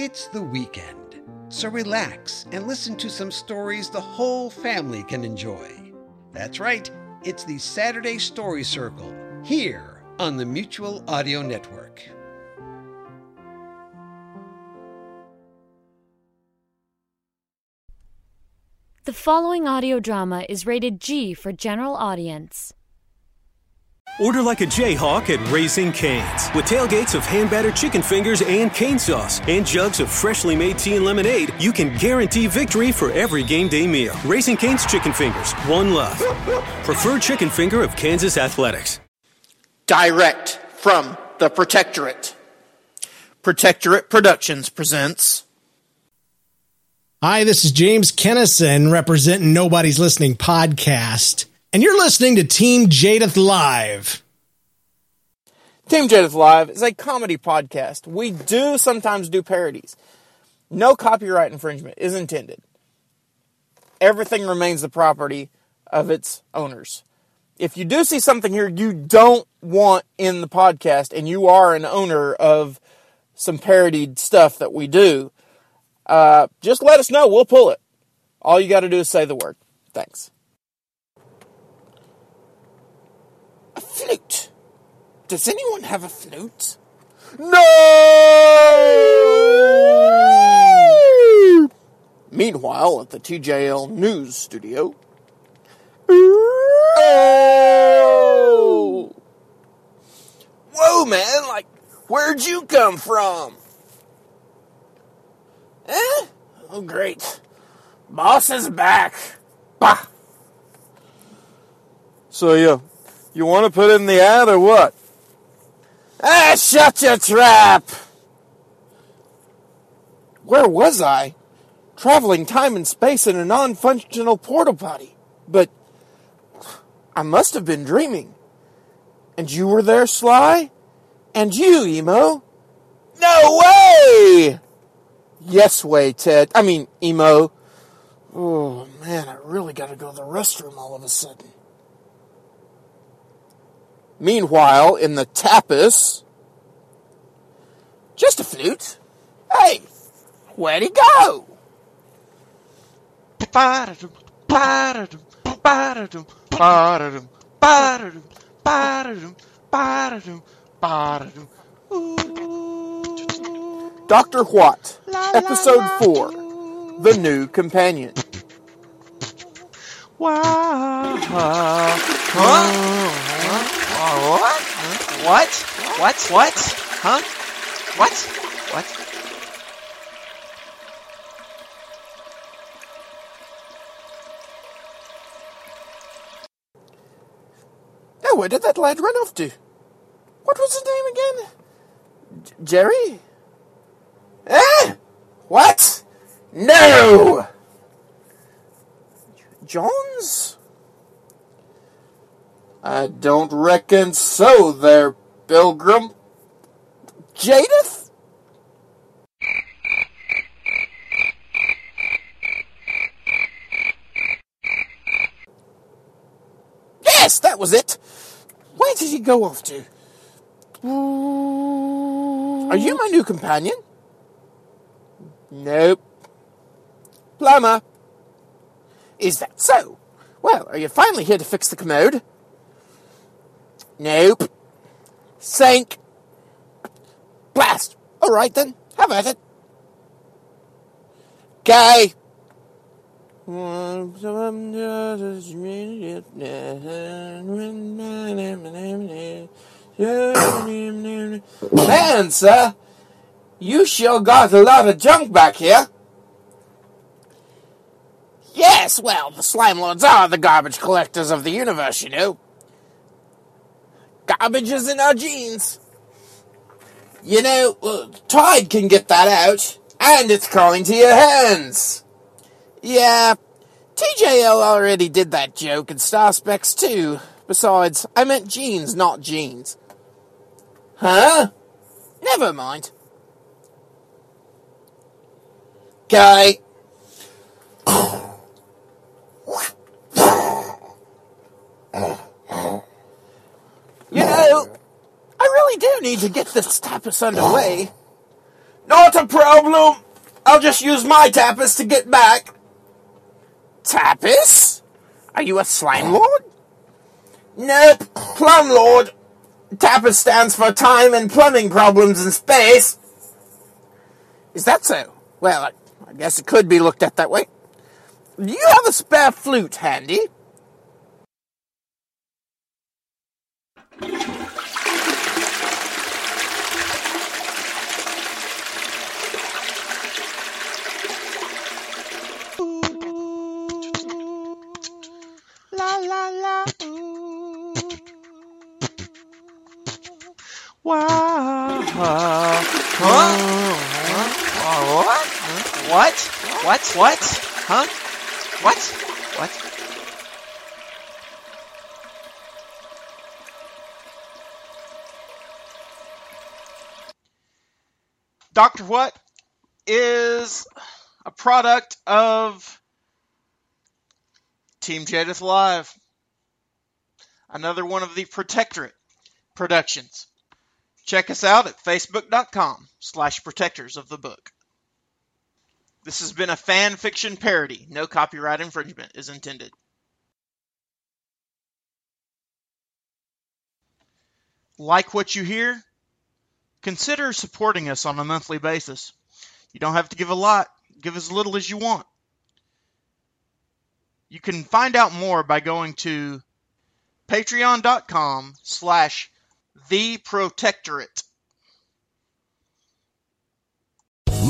It's the weekend, so relax and listen to some stories the whole family can enjoy. That's right, it's the Saturday Story Circle here on the Mutual Audio Network. The following audio drama is rated G for general audience. Order like a Jayhawk at Raising Cane's. With tailgates of hand battered chicken fingers and cane sauce and jugs of freshly made tea and lemonade, you can guarantee victory for every game day meal. Raising Cane's Chicken Fingers, one love. Preferred chicken finger of Kansas Athletics. Direct from the Protectorate. Protectorate Productions presents. Hi, this is James Kennison representing Nobody's Listening podcast, and you're listening to Team Jadeth Live. Team Jadeth Live is a comedy podcast. We do sometimes do parodies. No copyright infringement is intended. Everything remains the property of its owners. If you do see something here you don't want in the podcast and you are an owner of some parodied stuff that we do, uh, just let us know. We'll pull it. All you got to do is say the word. Thanks. A flute. Does anyone have a flute? No! Meanwhile, at the TJL News Studio. Oh! Whoa, man! Like, where'd you come from? Eh? Oh, great. Boss is back. Bah! So, you, you want to put in the ad or what? Ah, shut your trap! Where was I? Traveling time and space in a non functional portal potty. But I must have been dreaming. And you were there, Sly? And you, Emo? No way! Yes way, Ted. I mean, emo. Oh, man, I really gotta go to the restroom all of a sudden. Meanwhile, in the tapas, just a flute. Hey, where'd he go? Dr. What, Episode 4 The New Companion. Wow. Huh? What? What? What? What? Huh? What? What? Now, where did that lad run off to? What was his name again? J- Jerry? Eh? What? No! Jones? I don't reckon so there, Pilgrim. Jadeth? Yes, that was it. Where did he go off to? Are you my new companion? Nope. Plumber. Is that so? Well, are you finally here to fix the commode? Nope. Sink. Blast. All right then. Have at it. Guy. Man, sir, you sure got a lot of junk back here. Yes, well, the Slime Lords are the garbage collectors of the universe, you know. Garbage is in our genes. You know, uh, Tide can get that out, and it's crawling to your hands. Yeah, TJL already did that joke in Star Specs too. Besides, I meant genes, not jeans. Huh? Never mind. Guy. You know, I really do need to get this tapas underway. Oh. Not a problem. I'll just use my tapas to get back. Tapas? Are you a slime lord? Nope, plum lord. TAPAS stands for Time and Plumbing Problems in Space. Is that so? Well, I, I guess it could be looked at that way. Do you have a spare flute handy? Wow. Huh? Huh? What? What? What? What? Huh? What? What? Doctor What is a product of Team Jadeth Live. Another one of the Protectorate productions. Check us out at facebook.com slash protectors of the book. This has been a fan fiction parody. No copyright infringement is intended. Like what you hear? Consider supporting us on a monthly basis. You don't have to give a lot. Give as little as you want. You can find out more by going to patreon.com slash the protectorate.